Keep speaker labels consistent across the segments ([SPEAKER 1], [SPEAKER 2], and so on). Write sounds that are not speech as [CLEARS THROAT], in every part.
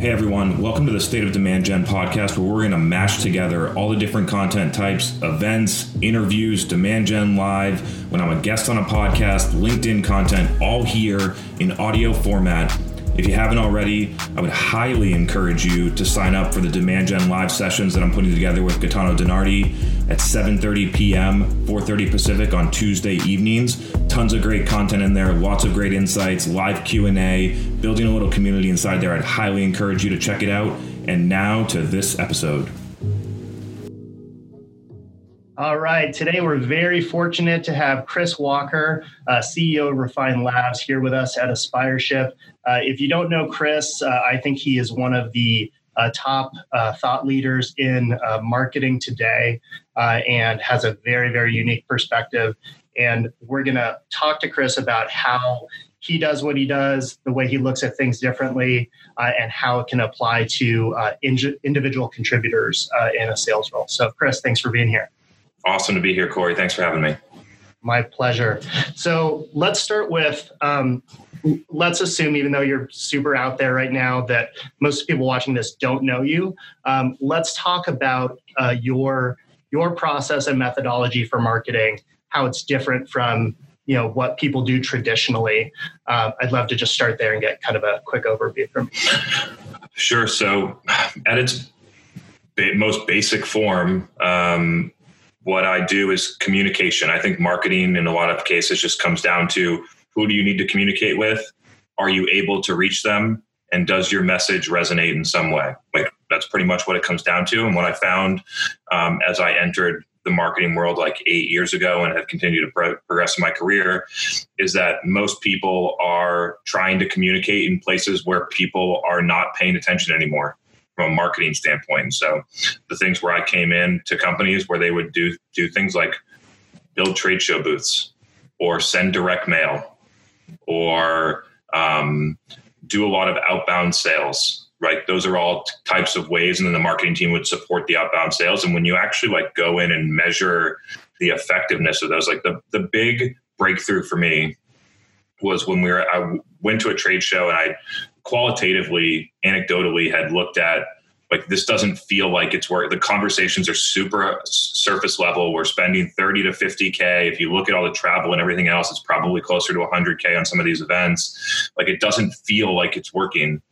[SPEAKER 1] Hey everyone, welcome to the State of Demand Gen podcast where we're going to mash together all the different content types, events, interviews, Demand Gen Live, when I'm a guest on a podcast, LinkedIn content, all here in audio format if you haven't already, I would highly encourage you to sign up for the Demand Gen live sessions that I'm putting together with Gaetano DiNardi at 7:30 p.m., 4:30 Pacific on Tuesday evenings. Tons of great content in there, lots of great insights, live Q&A, building a little community inside there. I'd highly encourage you to check it out. And now to this episode.
[SPEAKER 2] All right. Today, we're very fortunate to have Chris Walker, uh, CEO of Refine Labs, here with us at Aspireship. Uh, if you don't know Chris, uh, I think he is one of the uh, top uh, thought leaders in uh, marketing today and has a very, very unique perspective. And we're going to talk to Chris about how he does what he does, the way he looks at things differently, uh, and how it can apply to uh, in- individual contributors uh, in a sales role. So, Chris, thanks for being here.
[SPEAKER 1] Awesome to be here, Corey. Thanks for having me.
[SPEAKER 2] My pleasure. So let's start with um, let's assume, even though you're super out there right now, that most people watching this don't know you. Um, let's talk about uh, your your process and methodology for marketing, how it's different from you know what people do traditionally. Uh, I'd love to just start there and get kind of a quick overview from. You.
[SPEAKER 1] Sure. So, at its most basic form, um, what I do is communication. I think marketing in a lot of cases just comes down to who do you need to communicate with? Are you able to reach them? And does your message resonate in some way? Like that's pretty much what it comes down to. And what I found um, as I entered the marketing world like eight years ago and have continued to pro- progress in my career is that most people are trying to communicate in places where people are not paying attention anymore from a marketing standpoint. So the things where I came in to companies where they would do do things like build trade show booths or send direct mail or um, do a lot of outbound sales right? Those are all t- types of ways. And then the marketing team would support the outbound sales. And when you actually like go in and measure the effectiveness of those like the, the big breakthrough for me was when we were i went to a trade show and i qualitatively, anecdotally, had looked at like this doesn't feel like it's work. The conversations are super surface level. We're spending 30 to 50K. If you look at all the travel and everything else, it's probably closer to 100K on some of these events. Like it doesn't feel like it's working.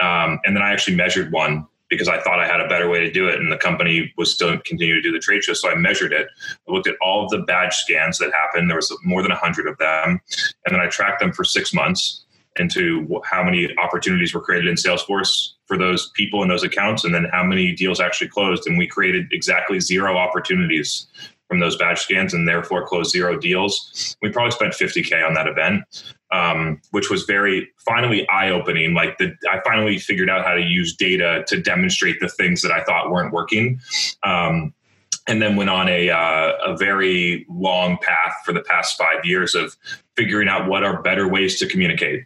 [SPEAKER 1] Um, and then I actually measured one because I thought I had a better way to do it, and the company was still continuing to do the trade show. So I measured it. I looked at all of the badge scans that happened. There was more than hundred of them, and then I tracked them for six months into how many opportunities were created in Salesforce for those people in those accounts, and then how many deals actually closed. And we created exactly zero opportunities from those badge scans, and therefore closed zero deals. We probably spent 50k on that event, um, which was very finally eye opening. Like the, I finally figured out how to use data to demonstrate the things that I thought weren't working. Um, and then went on a, uh, a very long path for the past five years of figuring out what are better ways to communicate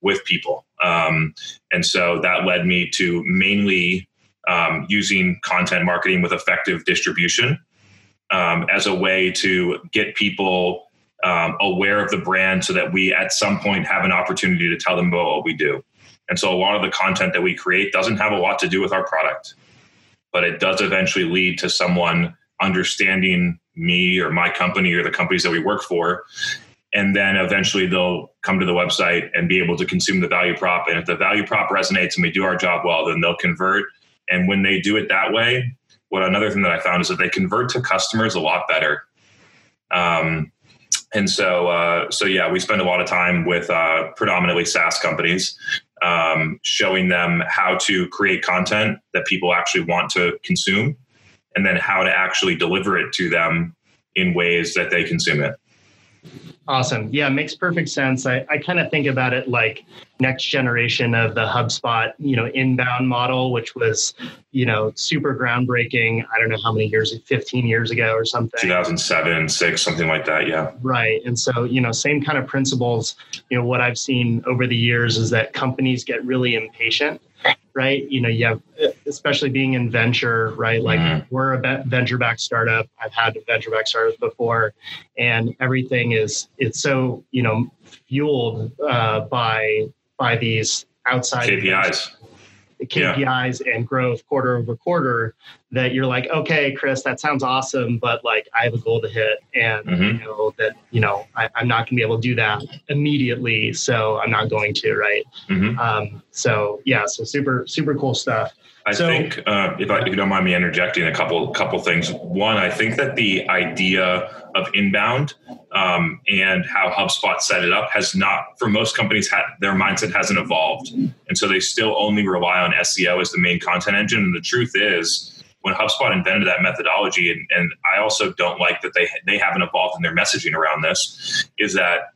[SPEAKER 1] with people. Um, and so that led me to mainly um, using content marketing with effective distribution um, as a way to get people um, aware of the brand so that we at some point have an opportunity to tell them about what we do. And so a lot of the content that we create doesn't have a lot to do with our product, but it does eventually lead to someone understanding me or my company or the companies that we work for. And then eventually they'll come to the website and be able to consume the value prop. And if the value prop resonates and we do our job well then they'll convert. And when they do it that way what another thing that i found is that they convert to customers a lot better. Um, and so uh, so yeah we spend a lot of time with uh, predominantly saas companies um, showing them how to create content that people actually want to consume and then how to actually deliver it to them in ways that they consume it
[SPEAKER 2] Awesome. Yeah, makes perfect sense. I, I kind of think about it like next generation of the HubSpot, you know, inbound model, which was, you know, super groundbreaking. I don't know how many years, 15 years ago or something.
[SPEAKER 1] 2007, six, something like that. Yeah.
[SPEAKER 2] Right. And so, you know, same kind of principles. You know, what I've seen over the years is that companies get really impatient right? You know, you have, especially being in venture, right? Like mm-hmm. we're a venture backed startup. I've had venture backed startups before, and everything is it's so you know fueled uh, by by these outside
[SPEAKER 1] KPIs.
[SPEAKER 2] KPIs yeah. and growth quarter over quarter that you're like, okay, Chris, that sounds awesome, but like I have a goal to hit and mm-hmm. you know that, you know, I, am not gonna be able to do that immediately. So I'm not going to, right. Mm-hmm. Um, so yeah, so super, super cool stuff.
[SPEAKER 1] I
[SPEAKER 2] so,
[SPEAKER 1] think uh, if, I, if you don't mind me interjecting a couple couple things. One, I think that the idea of inbound um, and how HubSpot set it up has not, for most companies, ha- their mindset hasn't evolved, and so they still only rely on SEO as the main content engine. And the truth is, when HubSpot invented that methodology, and, and I also don't like that they they haven't evolved in their messaging around this, is that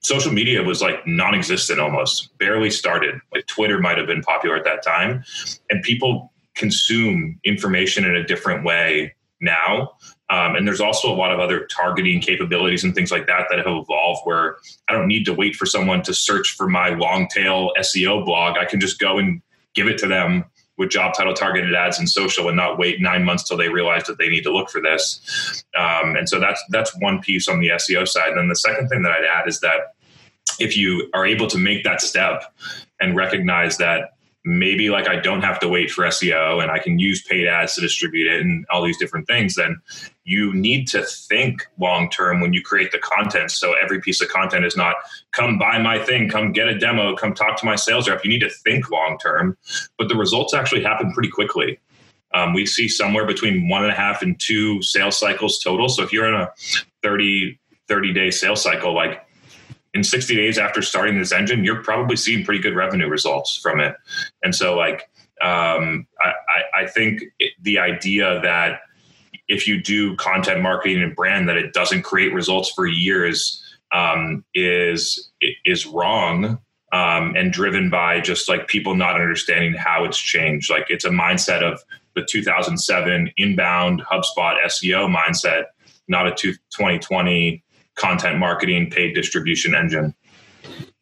[SPEAKER 1] social media was like non-existent almost barely started. Like twitter might have been popular at that time. And people consume information in a different way now um, and there's also a lot of other targeting capabilities and things like that that have evolved where i don't need to wait for someone to search for my long tail seo blog i can just go and give it to them with job title targeted ads and social and not wait nine months till they realize that they need to look for this. Um, and so that's that's one piece on the SEO side. And then the second thing that I'd add is that if you are able to make that step and recognize that maybe like I don't have to wait for SEO and I can use paid ads to distribute it and all these different things, then you need to think long term when you create the content. So every piece of content is not come buy my thing, come get a demo, come talk to my sales rep. You need to think long term, but the results actually happen pretty quickly. Um, we see somewhere between one and a half and two sales cycles total. So if you're in a 30, 30 day sales cycle, like in 60 days after starting this engine, you're probably seeing pretty good revenue results from it. And so, like, um, I, I, think the idea that if you do content marketing and brand, that it doesn't create results for years um, is is wrong um, and driven by just like people not understanding how it's changed. Like, it's a mindset of the 2007 inbound HubSpot SEO mindset, not a 2020 content marketing paid distribution engine.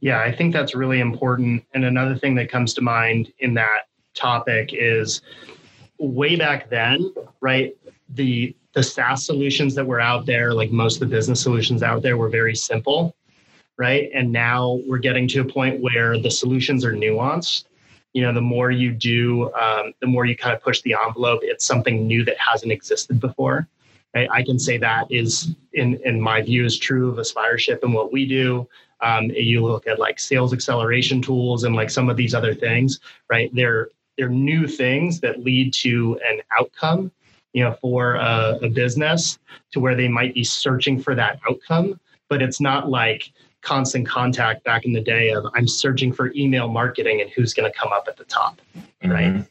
[SPEAKER 2] Yeah, I think that's really important. And another thing that comes to mind in that topic is way back then, right? The the SaaS solutions that were out there, like most of the business solutions out there, were very simple, right? And now we're getting to a point where the solutions are nuanced. You know, the more you do, um, the more you kind of push the envelope. It's something new that hasn't existed before. I, I can say that is, in in my view, is true of Aspireship and what we do. Um, you look at like sales acceleration tools and like some of these other things, right? They're they're new things that lead to an outcome, you know, for a, a business to where they might be searching for that outcome, but it's not like constant contact back in the day of I'm searching for email marketing and who's going to come up at the top, right? Mm-hmm.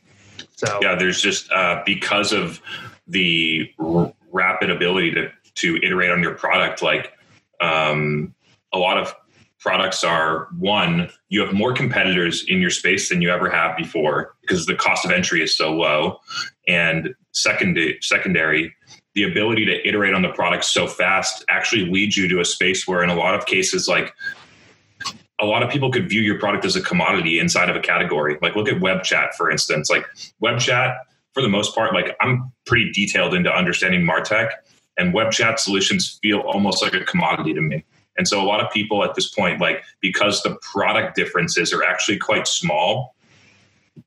[SPEAKER 1] So yeah, there's just uh, because of the rapid ability to to iterate on your product. Like um, a lot of products are one you have more competitors in your space than you ever have before because the cost of entry is so low. And second secondary the ability to iterate on the product so fast actually leads you to a space where in a lot of cases like a lot of people could view your product as a commodity inside of a category. Like look at web chat for instance. Like web chat for the most part, like I'm pretty detailed into understanding Martech and web chat solutions feel almost like a commodity to me. And so a lot of people at this point, like because the product differences are actually quite small,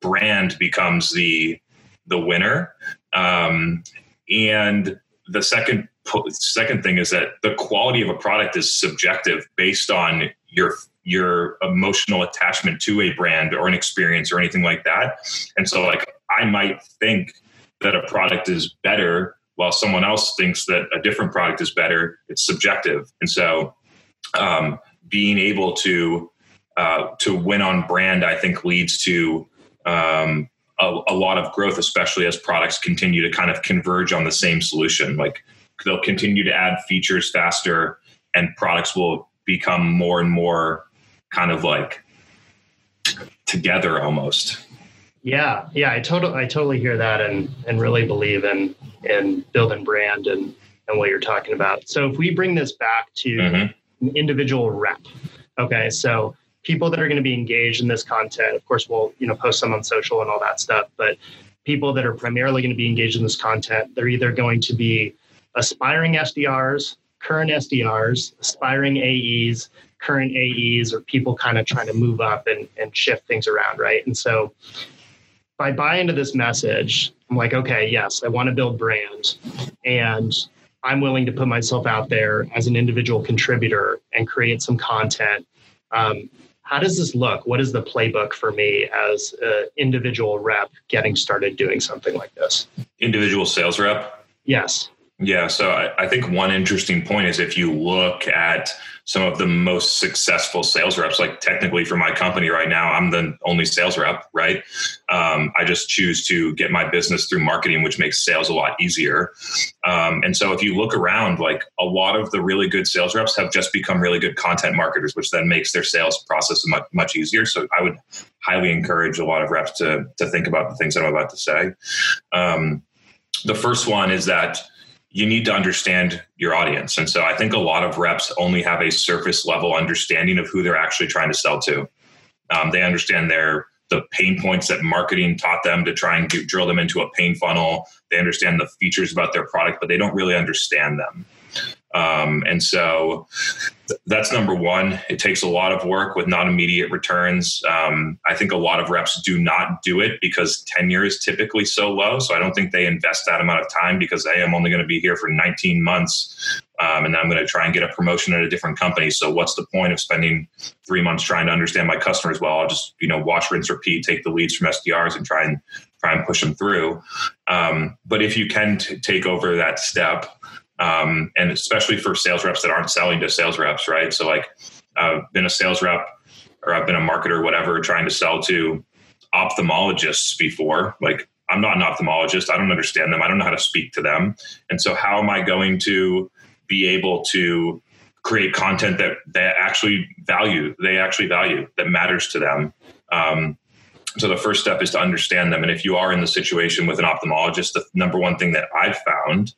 [SPEAKER 1] brand becomes the the winner. Um, and the second second thing is that the quality of a product is subjective based on your your emotional attachment to a brand or an experience or anything like that. And so like I might think that a product is better while someone else thinks that a different product is better. It's subjective. And so um, being able to uh, to win on brand, I think leads to um, a, a, lot of growth, especially as products continue to kind of converge on the same solution. Like they'll continue to add features faster, and products will become more and more kind of like together almost.
[SPEAKER 2] Yeah, yeah, I totally, I totally hear that, and and really believe in in building brand and and what you're talking about. So if we bring this back to mm-hmm. an individual rep, okay, so people that are going to be engaged in this content, of course, we'll you know post some on social and all that stuff, but people that are primarily going to be engaged in this content, they're either going to be aspiring SDRs, current SDRs, aspiring AEs, current AEs, or people kind of trying to move up and, and shift things around, right? And so if I buy into this message, I'm like, okay, yes, I want to build brand and I'm willing to put myself out there as an individual contributor and create some content. Um, how does this look? What is the playbook for me as an individual rep getting started doing something like this?
[SPEAKER 1] Individual sales rep?
[SPEAKER 2] Yes.
[SPEAKER 1] Yeah. So I, I think one interesting point is if you look at some of the most successful sales reps. Like technically for my company right now, I'm the only sales rep, right? Um, I just choose to get my business through marketing, which makes sales a lot easier. Um, and so if you look around, like a lot of the really good sales reps have just become really good content marketers, which then makes their sales process much, much easier. So I would highly encourage a lot of reps to, to think about the things that I'm about to say. Um, the first one is that you need to understand your audience. And so I think a lot of reps only have a surface level understanding of who they're actually trying to sell to. Um, they understand their the pain points that marketing taught them to try and get, drill them into a pain funnel. They understand the features about their product, but they don't really understand them. Um, and so that's number one. It takes a lot of work with non immediate returns. Um, I think a lot of reps do not do it because tenure is typically so low. So I don't think they invest that amount of time because hey, I'm only going to be here for 19 months. Um, and I'm going to try and get a promotion at a different company. So what's the point of spending three months trying to understand my customers well? I'll just you know watch, rinse, repeat, take the leads from SDRs and try and try and push them through. Um, but if you can t- take over that step, um, and especially for sales reps that aren't selling to sales reps, right? So like I've been a sales rep or I've been a marketer, whatever, trying to sell to ophthalmologists before. Like I'm not an ophthalmologist. I don't understand them. I don't know how to speak to them. And so how am I going to be able to create content that they actually value, they actually value, that matters to them? Um, so the first step is to understand them. And if you are in the situation with an ophthalmologist, the number one thing that I've found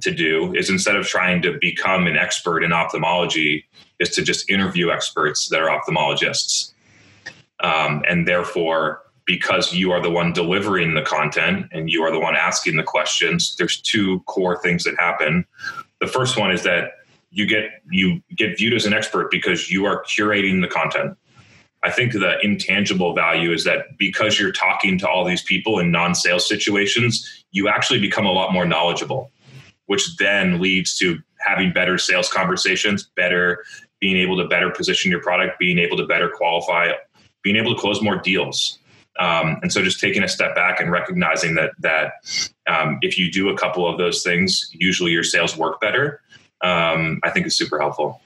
[SPEAKER 1] to do is instead of trying to become an expert in ophthalmology, is to just interview experts that are ophthalmologists. Um, and therefore, because you are the one delivering the content and you are the one asking the questions, there's two core things that happen. The first one is that you get you get viewed as an expert because you are curating the content. I think the intangible value is that because you're talking to all these people in non-sales situations, you actually become a lot more knowledgeable, which then leads to having better sales conversations, better being able to better position your product, being able to better qualify, being able to close more deals. Um, and so just taking a step back and recognizing that that um, if you do a couple of those things, usually your sales work better. Um, I think is super helpful.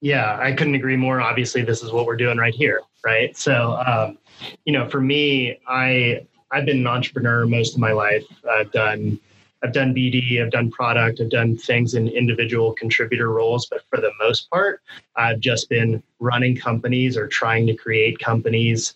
[SPEAKER 2] Yeah, I couldn't agree more. Obviously, this is what we're doing right here, right? So, um, you know, for me, I I've been an entrepreneur most of my life. I've done I've done BD, I've done product, I've done things in individual contributor roles, but for the most part, I've just been running companies or trying to create companies,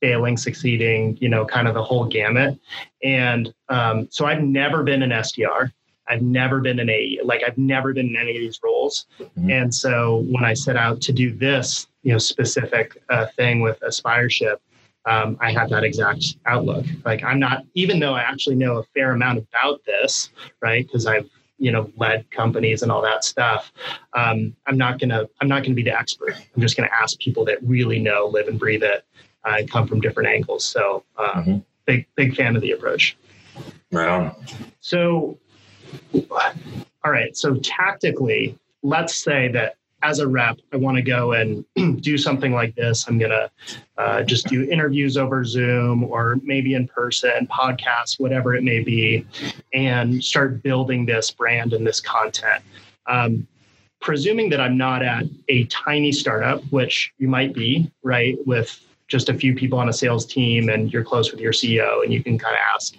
[SPEAKER 2] failing, succeeding, you know, kind of the whole gamut. And um, so I've never been an SDR. I've never been in a like I've never been in any of these roles, mm-hmm. and so when I set out to do this, you know, specific uh, thing with Aspireship, um, I had that exact outlook. Like I'm not, even though I actually know a fair amount about this, right? Because I've you know led companies and all that stuff. Um, I'm not gonna I'm not gonna be the expert. I'm just gonna ask people that really know, live and breathe it, uh, and come from different angles. So um, mm-hmm. big big fan of the approach.
[SPEAKER 1] Right on.
[SPEAKER 2] So all right. So tactically, let's say that as a rep, I want to go and [CLEARS THROAT] do something like this. I'm going to uh, just do interviews over Zoom or maybe in person, podcasts, whatever it may be, and start building this brand and this content. Um, presuming that I'm not at a tiny startup, which you might be, right, with just a few people on a sales team and you're close with your CEO and you can kind of ask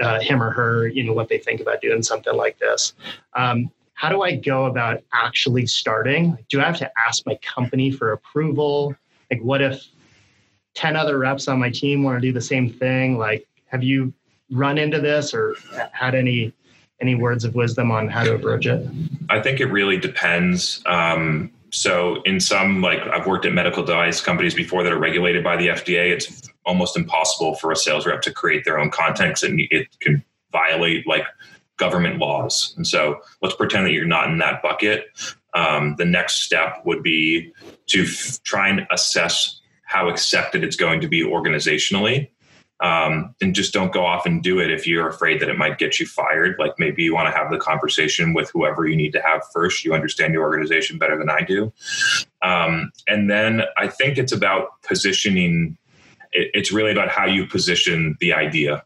[SPEAKER 2] uh, him or her, you know, what they think about doing something like this. Um, how do I go about actually starting? Do I have to ask my company for approval? Like, what if 10 other reps on my team want to do the same thing? Like, have you run into this or had any any words of wisdom on how to approach it?
[SPEAKER 1] I think it really depends. Um, so in some like I've worked at medical device companies before that are regulated by the FDA, it's almost impossible for a sales rep to create their own content it, it can violate like government laws. And so let's pretend that you're not in that bucket. Um, the next step would be to f- try and assess how accepted it's going to be organizationally. Um, and just don't go off and do it if you're afraid that it might get you fired. Like maybe you want to have the conversation with whoever you need to have first. You understand your organization better than I do. Um, and then I think it's about positioning, it, it's really about how you position the idea.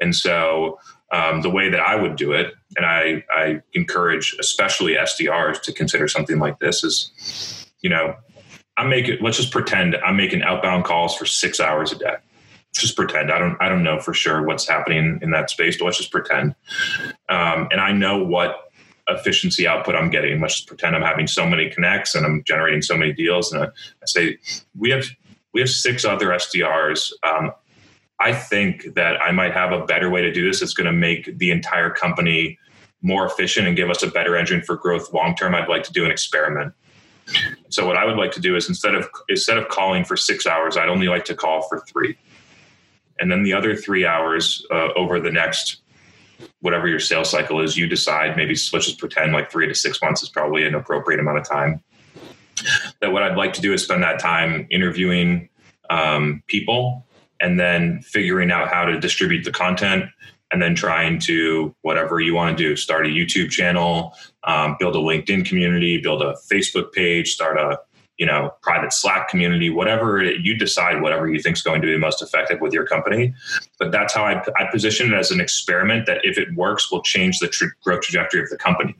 [SPEAKER 1] And so um, the way that I would do it, and I, I encourage especially SDRs to consider something like this is, you know, I'm making, let's just pretend I'm making outbound calls for six hours a day just pretend. I don't I don't know for sure what's happening in that space, but let's just pretend. Um, and I know what efficiency output I'm getting. Let's just pretend I'm having so many connects and I'm generating so many deals. And I, I say we have we have six other SDRs. Um, I think that I might have a better way to do this. It's going to make the entire company more efficient and give us a better engine for growth long term. I'd like to do an experiment. So what I would like to do is instead of instead of calling for six hours, I'd only like to call for three and then the other three hours uh, over the next whatever your sales cycle is you decide maybe let's just pretend like three to six months is probably an appropriate amount of time. That what i'd like to do is spend that time interviewing um, people and then figuring out how to distribute the content and then trying to whatever you want to do start a youtube channel um, build a linkedin community build a facebook page start a you know private slack community whatever you decide whatever you think is going to be most effective with your company but that's how I, I position it as an experiment that if it works will change the growth trajectory of the company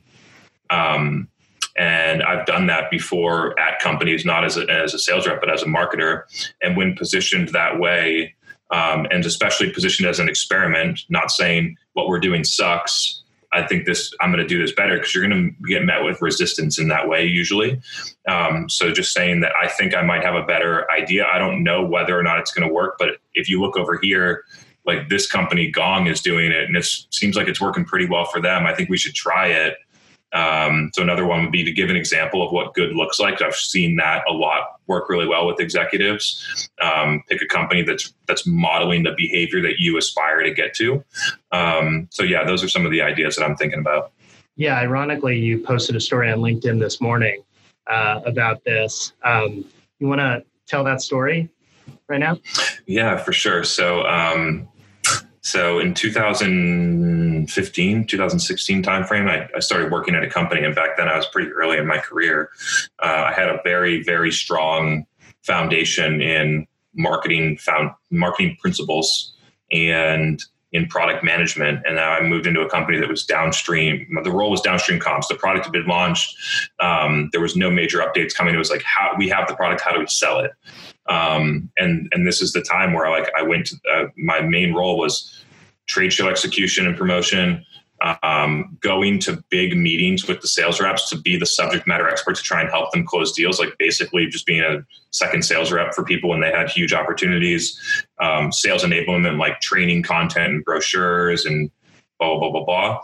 [SPEAKER 1] um, and I've done that before at companies, not as a, as a sales rep, but as a marketer. And when positioned that way, um, and especially positioned as an experiment, not saying what we're doing sucks, I think this I'm going to do this better because you're going to get met with resistance in that way usually. Um, so just saying that I think I might have a better idea. I don't know whether or not it's going to work, but if you look over here, like this company Gong is doing it, and it seems like it's working pretty well for them. I think we should try it um, so another one would be to give an example of what good looks like. I've seen that a lot work really well with executives. Um, pick a company that's that's modeling the behavior that you aspire to get to. Um, so yeah, those are some of the ideas that I'm thinking about.
[SPEAKER 2] Yeah, ironically, you posted a story on LinkedIn this morning uh, about this. Um, you want to tell that story right now?
[SPEAKER 1] Yeah, for sure. So um, so in 2015, 2016 timeframe, I, I started working at a company. And back then I was pretty early in my career. Uh, I had a very, very strong foundation in marketing found marketing principles and in product management. And now I moved into a company that was downstream. The role was downstream comps. The product had been launched. Um, there was no major updates coming. It was like, how we have the product, how do we sell it? Um, and and this is the time where I, like I went to uh, my main role was trade show execution and promotion, um, going to big meetings with the sales reps to be the subject matter expert to try and help them close deals, like basically just being a second sales rep for people when they had huge opportunities, um, sales enablement, like training content and brochures and blah blah blah blah.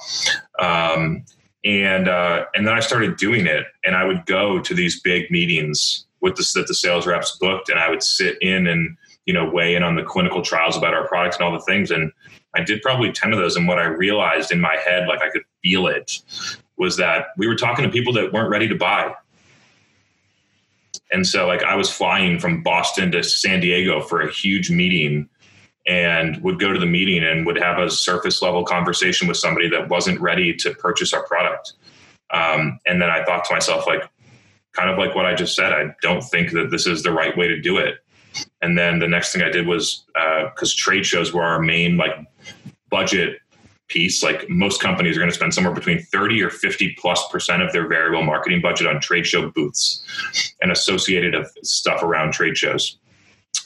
[SPEAKER 1] blah. Um, and uh, and then I started doing it, and I would go to these big meetings with the, that the sales reps booked, and I would sit in and you know weigh in on the clinical trials about our products and all the things. And I did probably ten of those, and what I realized in my head, like I could feel it, was that we were talking to people that weren't ready to buy. And so, like, I was flying from Boston to San Diego for a huge meeting and would go to the meeting and would have a surface level conversation with somebody that wasn't ready to purchase our product. Um, and then I thought to myself, like, kind of like what I just said. I don't think that this is the right way to do it. And then the next thing I did was because uh, trade shows were our main like budget piece. Like most companies are going to spend somewhere between 30 or 50 plus percent of their variable marketing budget on trade show booths and associated stuff around trade shows.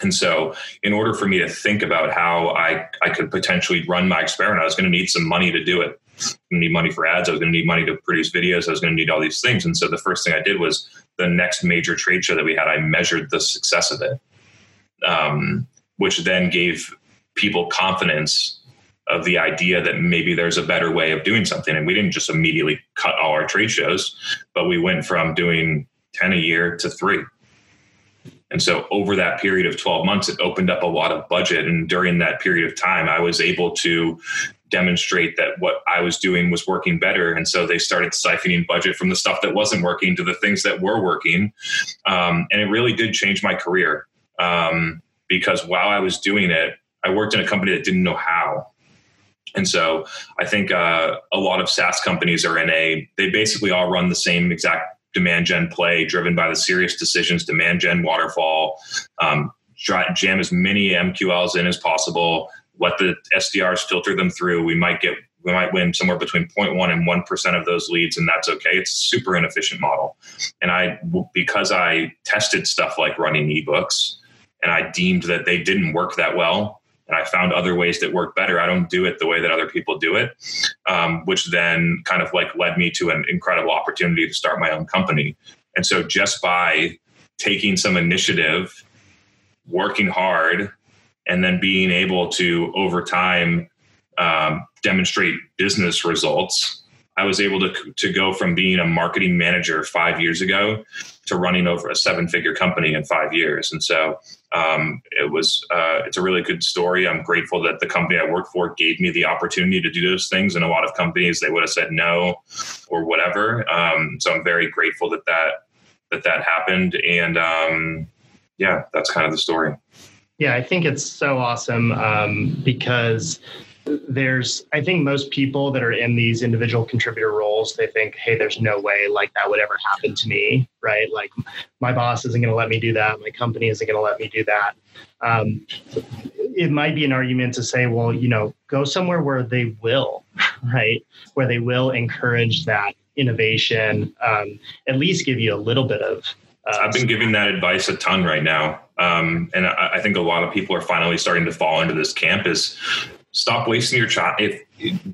[SPEAKER 1] And so, in order for me to think about how I, I could potentially run my experiment, I was going to need some money to do it need money for ads. I was going to need money to produce videos. I was going to need all these things. And so the first thing I did was the next major trade show that we had, I measured the success of it, um, which then gave people confidence of the idea that maybe there's a better way of doing something. And we didn't just immediately cut all our trade shows, but we went from doing 10 a year to three. And so over that period of 12 months, it opened up a lot of budget. And during that period of time, I was able to demonstrate that what I was doing was working better. And so they started siphoning budget from the stuff that wasn't working to the things that were working. Um, and it really did change my career um, because while I was doing it, I worked in a company that didn't know how. And so I think uh, a lot of SaaS companies are in a, they basically all run the same exact demand gen play driven by the SiriusDecisions, demand gen waterfall, um, jam as many MQLs in as possible, let the SDRs filter them through. We might get we might win somewhere between 0.1 and 1% of those leads and that's okay it's a super inefficient model and i because i tested stuff like running ebooks and i deemed that they didn't work that well and I found other ways that work better. I don't do it the way that other people do it, um, which then kind of like led me to an incredible opportunity to start my own company. And so just by taking some initiative, working hard, and then being able to over time um, demonstrate business results, I was able to to go from being a marketing manager five years ago to running over a seven figure company in five years. And so um, it was uh, it's a really good story. I'm grateful that the company I work for gave me the opportunity to do those things. And a lot of companies they would have said no or whatever. Um, so I'm very grateful that that that that happened. And um, yeah, that's kind of the story.
[SPEAKER 2] Yeah, I think it's so awesome um, because there's i think most people that are in these individual contributor roles they think hey there's no way like that would ever happen to me right? Like my boss isn't going to let me do that. My company isn't going to let me do that. Um, it might be an argument to say well you know go somewhere where they will [LAUGHS] right? Where they will encourage that innovation um, at least give you a little bit of
[SPEAKER 1] uh, I've been giving that advice a ton right now. Um, and I, I, think a lot of people are finally starting to fall into this camp is stop wasting your time. If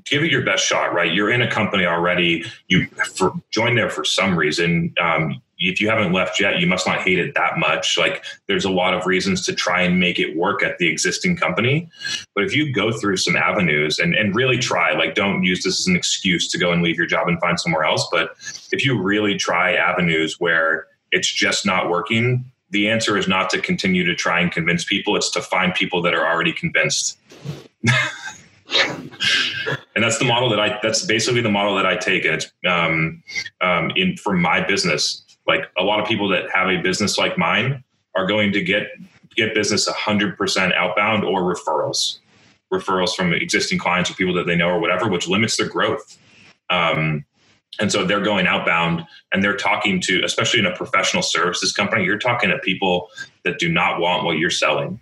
[SPEAKER 1] give it your best shot, right? You're in a company already. You for, join there for some reason. Um, if you haven't left yet, you must not hate it that much. Like there's a lot of reasons to try and make it work at the existing company. But if you go through some avenues and, and really try, like don't use this as an excuse to go and leave your job and find somewhere else. But if you really try avenues where it's just not working, the answer is not to continue to try and convince people. It's to find people that are already convinced [LAUGHS] and that's the model that I. That's basically the model that I take. And it's um, um, in for my business. Like a lot of people that have a business like mine are going to get get business hundred percent outbound or referrals, referrals from existing clients or people that they know or whatever, which limits their growth. Um, and so they're going outbound and they're talking to, especially in a professional services company, you're talking to people that do not want what you're selling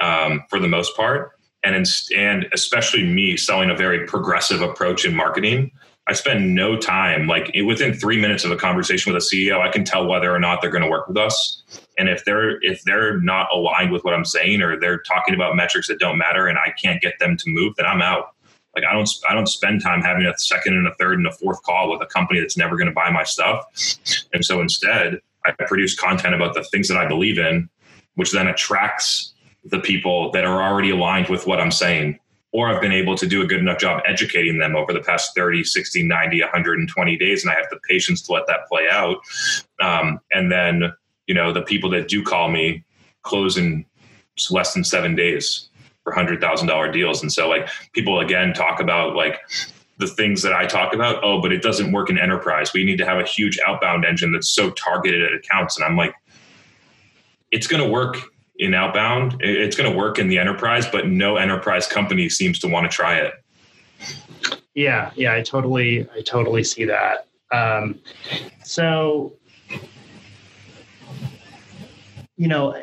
[SPEAKER 1] um, for the most part. And in, and especially me selling a very progressive approach in marketing i spend no time like within three minutes of a conversation with a ceo i can tell whether or not they're going to work with us. And if they're if they're not aligned with what i'm saying or they're talking about metrics that don't matter and i can't get them to move then i'm out like i don't i don't spend time having a second and a third and a fourth call with a company that's never going to buy my stuff and so instead i produce content about the things that i believe in which then attracts the people that are already aligned with what I'm saying. Or I've been able to do a good enough job educating them over the past 30, 60, 90, 120 days. And I have the patience to let that play out. Um, and then, you know, the people that do call me close in less than seven days for $100,000 deals. And so, like, people again talk about like, the things that I talk about, oh, but it doesn't work in enterprise. We need to have a huge outbound engine that's so targeted at accounts. And I'm like, it's going to work in outbound. It's going to work in the enterprise, but no enterprise company seems to want to try it.
[SPEAKER 2] Yeah, yeah, I totally, I totally see that. Um, so, you know,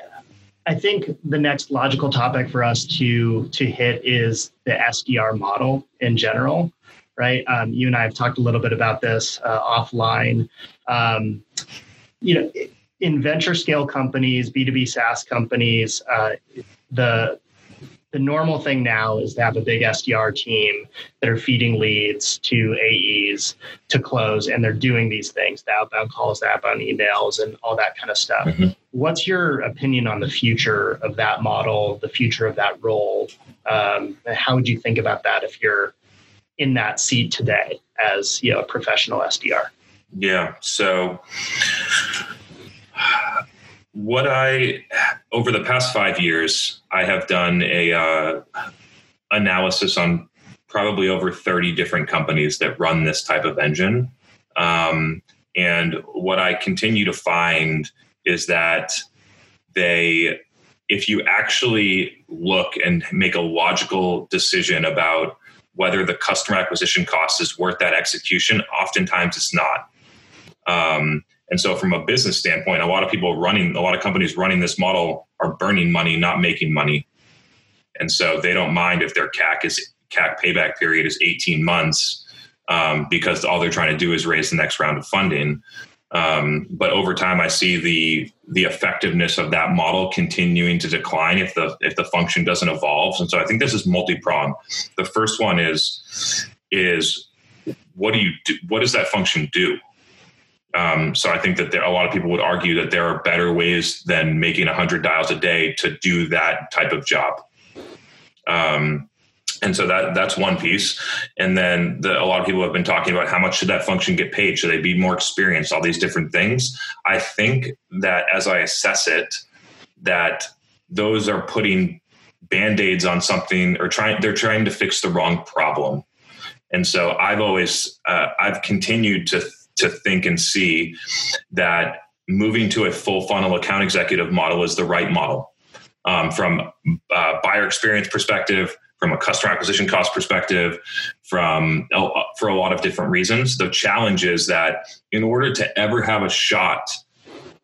[SPEAKER 2] I think the next logical topic for us to to hit is the SDR model in general, right? Um, you and I have talked a little bit about this uh, offline. Um, you know, in venture scale companies, B2B SaaS companies, uh, the the normal thing now is to have a big SDR team that are feeding leads to AEs to close, and they're doing these things, the outbound calls, the outbound emails, and all that kind of stuff. Mm-hmm. What's your opinion on the future of that model, the future of that role? Um, how would you think about that if you're in that seat today as you know a professional SDR?
[SPEAKER 1] Yeah. So what I over the past five years, I have done a uh, analysis on probably over 30 different companies that run this type of engine. Um, and what I continue to find is that they if you actually look and make a logical decision about whether the customer acquisition cost is worth that execution, oftentimes it's not. Um, and so, from a business standpoint, a lot of people running, a lot of companies running this model are burning money, not making money. And so, they don't mind if their CAC is CAC payback period is 18 months um, because all they're trying to do is raise the next round of funding. Um, but over time, I see the the effectiveness of that model continuing to decline if the if the function doesn't evolve. And so I think this is multi pronged. The first one is is what do you do, what does that function do? Um, so I think that there, a lot of people would argue that there are better ways than making 100 dials a day to do that type of job. Um, and so that that's one piece. And then the, a lot of people have been talking about how much should that function get paid? Should they be more experienced? All these different things. I think that as i assess it that those are putting band-aids on something or trying they're trying to fix the wrong problem. And so i've always uh, i've continued to to think and see that moving to a full funnel account executive model is the right model um, from uh, buyer experience perspective from a customer acquisition cost perspective, from for a lot of different reasons. The challenge is that in order to ever have a shot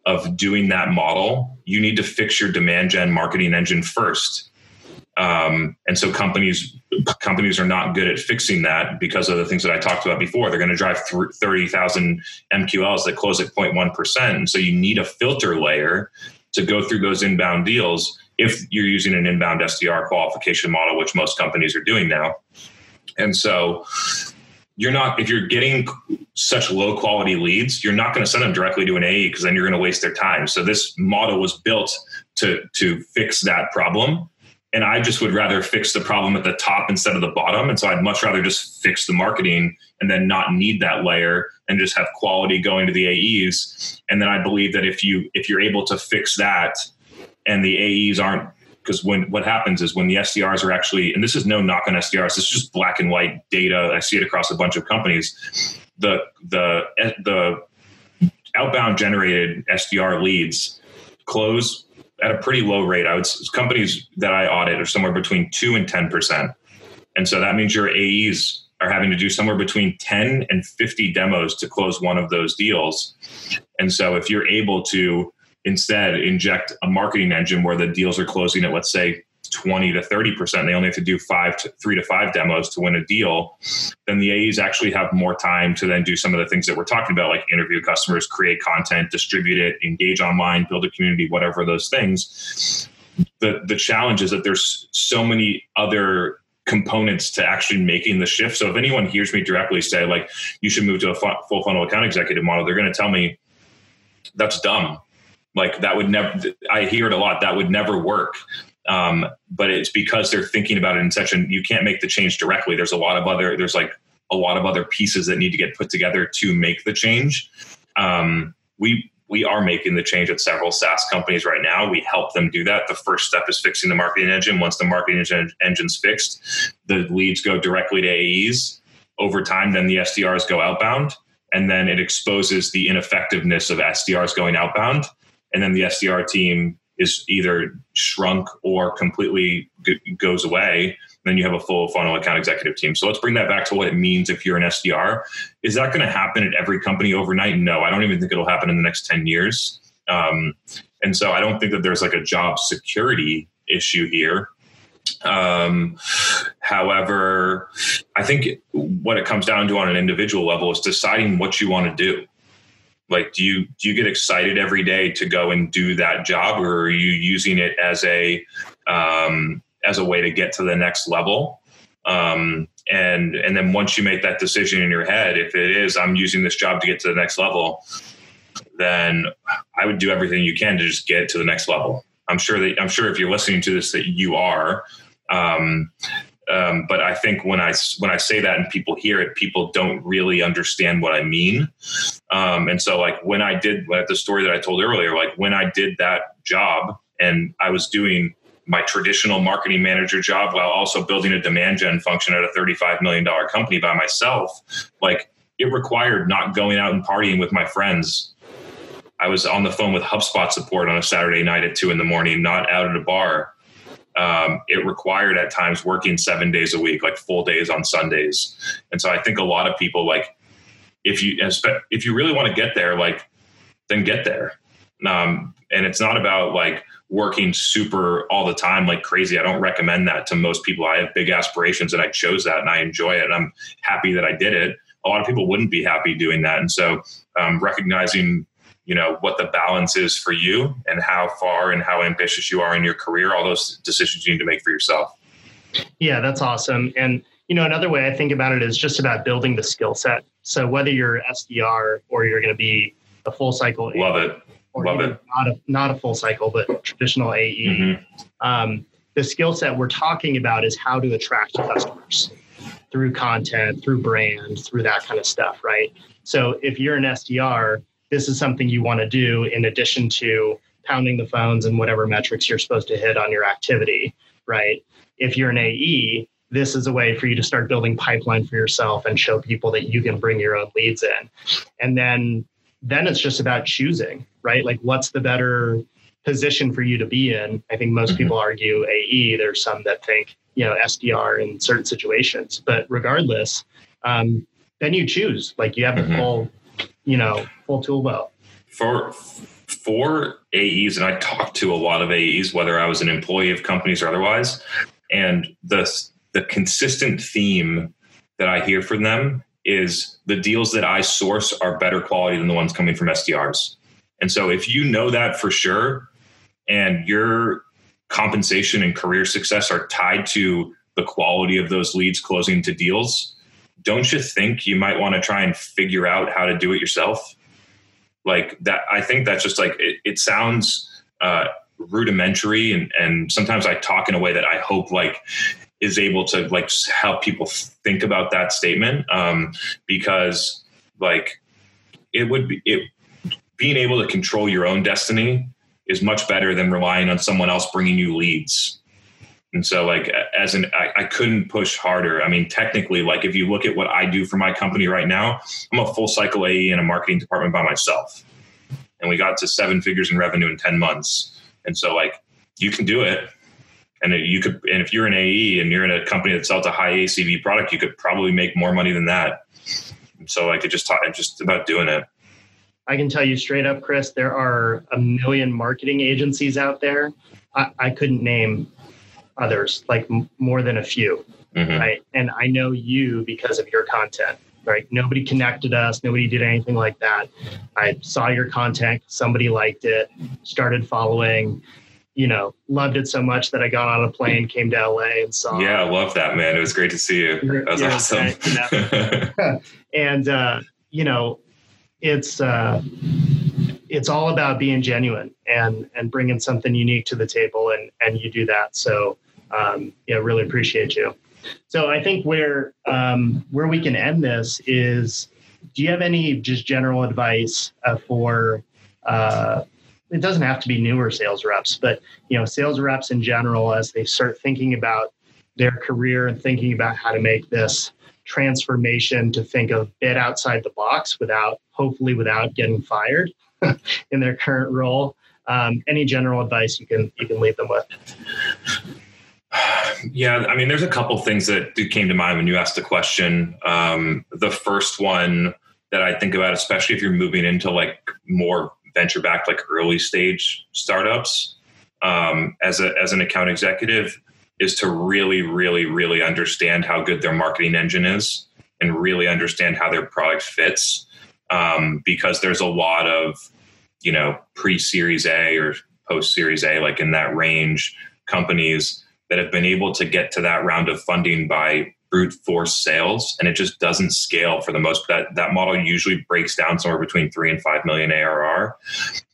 [SPEAKER 1] of doing that model, you need to fix your demand gen marketing engine first. Um, and so companies companies are not good at fixing that because of the things that I talked about before. They're going to drive thirty thousand MQLs that close at 0.1 percent. So you need a filter layer to go through those inbound deals if you're using an inbound SDR qualification model, which most companies are doing now. And so you're not, if you're getting such low quality leads, you're not going to send them directly to an AE because then you're going to waste their time. So this model was built to, to fix that problem. And I just would rather fix the problem at the top instead of the bottom. And so I'd much rather just fix the marketing and then not need that layer and just have quality going to the AEs. And then I believe that if you if you're able to fix that, and the AEs aren't because when what happens is when the SDRs are actually, and this is no knock on SDRs, this is just black and white data. I see it across a bunch of companies. The the eh, the outbound generated SDR leads close at a pretty low rate. I would companies that I audit are somewhere between two and ten percent, and so that means your AEs are having to do somewhere between 10 and 50 demos to close one of those deals. And so if you're able to instead inject a marketing engine where the deals are closing at let's say 20 to 30 percent. They only have to do five to three to five demos to win a deal. Then the aes actually have more time to then do some of the things that we're talking about like interview customers create content distribute it engage online build a community whatever those things. The the challenge is that there's so many other components to actually making the shift. So if anyone hears me directly say like you should move to a full funnel account executive model they're going to tell me that's dumb. Like that would never, I hear it a lot. That would never work. Um, but it's because they're thinking about it in such an, you can't make the change directly. There's a lot of other, there's like a lot of other pieces that need to get put together to make the change. Um, we, we are making the change at several SaaS companies right now. We help them do that. The first step is fixing the marketing engine. Once the marketing engine, engine's fixed, the leads go directly to AEs. Over time, then the SDRs go outbound, and then it exposes the ineffectiveness of SDRs going outbound and then the SDR team is either shrunk or completely g- goes away. Then you have a full funnel account executive team. So let's bring that back to what it means if you're an SDR. Is that going to happen at every company overnight? No, I don't even think it'll happen in the next 10 years. Um, and so I don't think that there's like a job security issue here. Um, however, I think what it comes down to on an individual level is deciding what you want to do like do you do you get excited every day to go and do that job or are you using it as a um, as a way to get to the next level? Um, and and then once you make that decision in your head if it is i'm using this job to get to the next level then i would do everything you can to just get to the next level. I'm sure that i'm sure if you're listening to this that you are um, um, but I think when I when I say that and people hear it, people don't really understand what I mean. Um, and so, like when I did like the story that I told earlier, like when I did that job and I was doing my traditional marketing manager job while also building a demand gen function at a $35 million company by myself, like it required not going out and partying with my friends I was on the phone with HubSpot support on a Saturday night at two in the morning, not out at a bar. Um, it required at times working seven days a week, like full days on Sundays. And so I think a lot of people like, if you if you really want to get there, like, then get there. Um, and it's not about like working super all the time like crazy. I don't recommend that to most people. I have big aspirations and I chose that and I enjoy it and I'm happy that I did it. A lot of people wouldn't be happy doing that. And so um, recognizing you know what the balance is for you and how far and how ambitious you are in your career all those decisions you need to make for yourself.
[SPEAKER 2] Yeah that's awesome. And you know another way i think about it is just about building the skill set. So whether you're sdr or you're going to be a full cycle
[SPEAKER 1] love it. love it.
[SPEAKER 2] not a, not a full cycle but traditional ae mm-hmm. um, the skill set we're talking about is how to attract customers through content through brand through that kind of stuff right? So if you're an sdr this is something you want to do in addition to pounding the phones and whatever metrics you're supposed to hit on your activity, right? If you're an AE, this is a way for you to start building pipeline for yourself and show people that you can bring your own leads in. And then then it's just about choosing, right? Like what's the better position for you to be in? I think most mm-hmm. people argue AE. There's some that think, you know, SDR in certain situations. But regardless, um, then you choose. Like you have the mm-hmm. full you know, full tool belt.
[SPEAKER 1] For for AEs, and I talked to a lot of AEs, whether I was an employee of companies or otherwise, and the the consistent theme that I hear from them is the deals that I source are better quality than the ones coming from SDRs. And so if you know that for sure, and your compensation and career success are tied to the quality of those leads closing to deals, don't you think you might want to try and figure out how to do it yourself? Like that, I think that's just like it, it sounds uh, rudimentary, and and sometimes I talk in a way that I hope like is able to like help people think about that statement um, because like it would be it being able to control your own destiny is much better than relying on someone else bringing you leads and so, like, as an, I, I, couldn't push harder. I mean, technically, like, if you look at what I do for my company right now, I'm a full cycle AE in a marketing department by myself. And we got to seven figures in revenue in 10 months. And so, like, you can do it. And you could, and if you're an AE and you're in a company that sells a high ACV product, you could probably make more money than that. So, like, it just taught, just about doing it.
[SPEAKER 2] I can tell you straight up, Chris, there are a million marketing agencies out there. I, I couldn't name others, like m- more than a few, mm-hmm. right? And I know you because of your content, right? Nobody connected us, nobody did anything like that. I saw your content, somebody liked it, started following, you know, loved it so much that I got on a plane, came to LA and saw.
[SPEAKER 1] Yeah, I love that, man. It was great to see you. That was awesome.
[SPEAKER 2] Right, [LAUGHS] and, uh, you know, it's, uh, it's all about being genuine and and bringing something unique to the table and and you do that. So um, yeah really appreciate you. So i think where um, where we can end this is do you have any just general advice uh, for uh, it doesn't have to be newer sales reps but you know sales reps in general as they start thinking about their career and thinking about how to make this transformation to think a bit outside the box without hopefully without getting fired [LAUGHS] in their current role. Um, any general advice you can you can leave them with? [SIGHS]
[SPEAKER 1] Yeah, I mean, there's a couple things that came to mind when you asked the question. Um, the first one that I think about, especially if you're moving into like more venture backed, like early stage startups, um, as a as an account executive, is to really, really, really understand how good their marketing engine is, and really understand how their product fits, um, because there's a lot of you know pre Series A or post Series A, like in that range, companies that have been able to get to that round of funding by brute force sales, and it just doesn't scale for the most. That that model usually breaks down somewhere between three and five million ARR.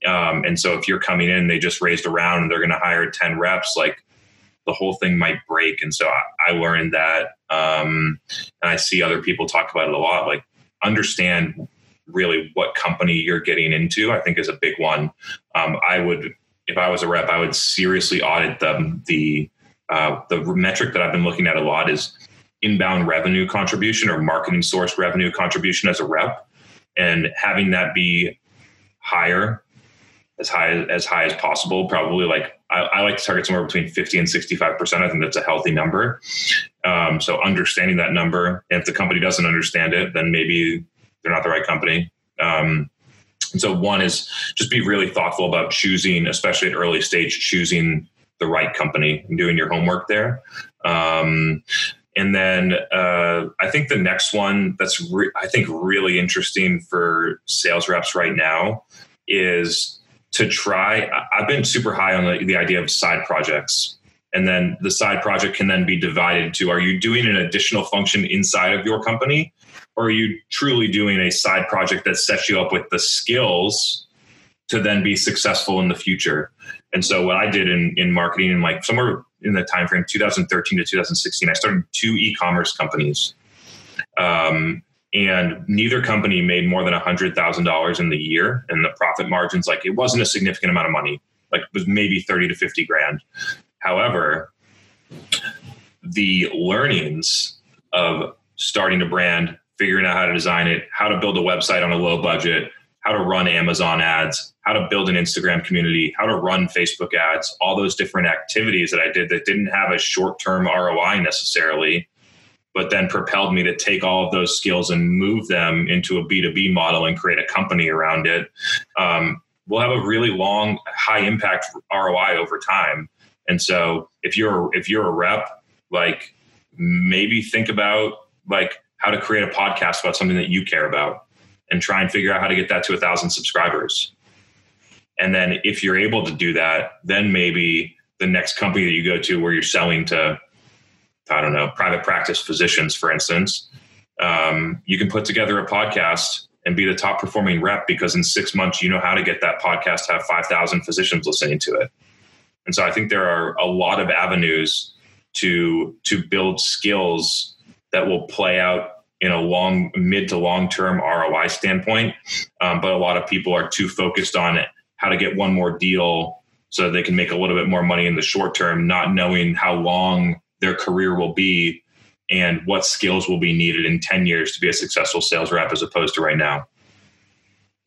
[SPEAKER 1] Um, and so if you're coming in, they just raised a round and they're going to hire ten reps, like the whole thing might break. And so I, I learned that, um, and I see other people talk about it a lot. Like understand really what company you're getting into, I think is a big one. Um, I would, if I was a rep, I would seriously audit the the uh, the metric that I've been looking at a lot is inbound revenue contribution or marketing source revenue contribution as a rep, and having that be higher as high as high as possible. Probably like I, I like to target somewhere between 50 and 65 percent. I think that's a healthy number. Um, so understanding that number, and if the company doesn't understand it, then maybe they're not the right company. Um, and so one is just be really thoughtful about choosing, especially at early stage, choosing the right company and doing your homework there. Um, and then uh, I think the next one that's re- I think really interesting for sales reps right now is to try. I've been super high on the, the idea of side projects. And then the side project can then be divided to are you doing an additional function inside of your company? Or are you truly doing a side project that sets you up with the skills to then be successful in the future? And so what I did in, in marketing and like somewhere in the time frame 2013 to 2016, I started two e-commerce companies. Um, and neither company made more than $100,000 in the year. And the profit margins, like it wasn't a significant amount of money, like it was maybe 30 to 50 grand. However, the learnings of starting a brand, figuring out how to design it, how to build a website on a low budget, how to run Amazon ads, how to build an Instagram community, how to run Facebook ads, all those different activities that I did that didn't have a short term ROI necessarily, but then propelled me to take all of those skills and move them into a B2B model and create a company around it. Um, we'll have a really long, high impact ROI over time. And so if you're if you're a rep, like maybe think about like how to create a podcast about something that you care about and try and figure out how to get that to a thousand subscribers. And then if you're able to do that, then maybe the next company that you go to where you're selling to, I don't know, private practice physicians, for instance, um, you can put together a podcast and be the top performing rep because in six months you know how to get that podcast to have 5,000 physicians listening to it. And so I think there are a lot of avenues to to build skills that will play out in a long mid to long term ROI standpoint. Um, but a lot of people are too focused on how to get one more deal so they can make a little bit more money in the short term, not knowing how long their career will be and what skills will be needed in 10 years to be a successful sales rep as opposed to right now.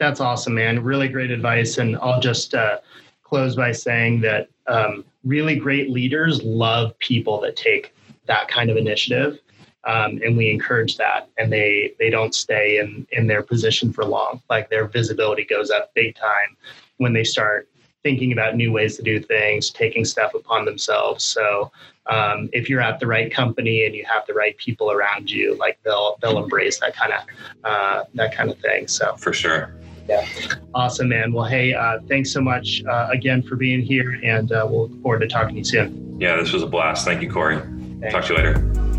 [SPEAKER 2] That's awesome, man. Really great advice. And I'll just uh, close by saying that um, really great leaders love people that take that kind of initiative um, and we encourage that. And they they don't stay in in their position for long. Like their visibility goes up big time when they start thinking about new ways to do things taking stuff upon themselves. So um, if you're at the right company and you have the right people around you like they'll they'll embrace that kind of uh, that kind of thing. So
[SPEAKER 1] for sure.
[SPEAKER 2] Yeah. Awesome man. Well hey uh, thanks so much uh, again for being here and uh, we'll look forward to talking to you soon.
[SPEAKER 1] Yeah this was a blast. Thank you corey. Thanks. talk to you later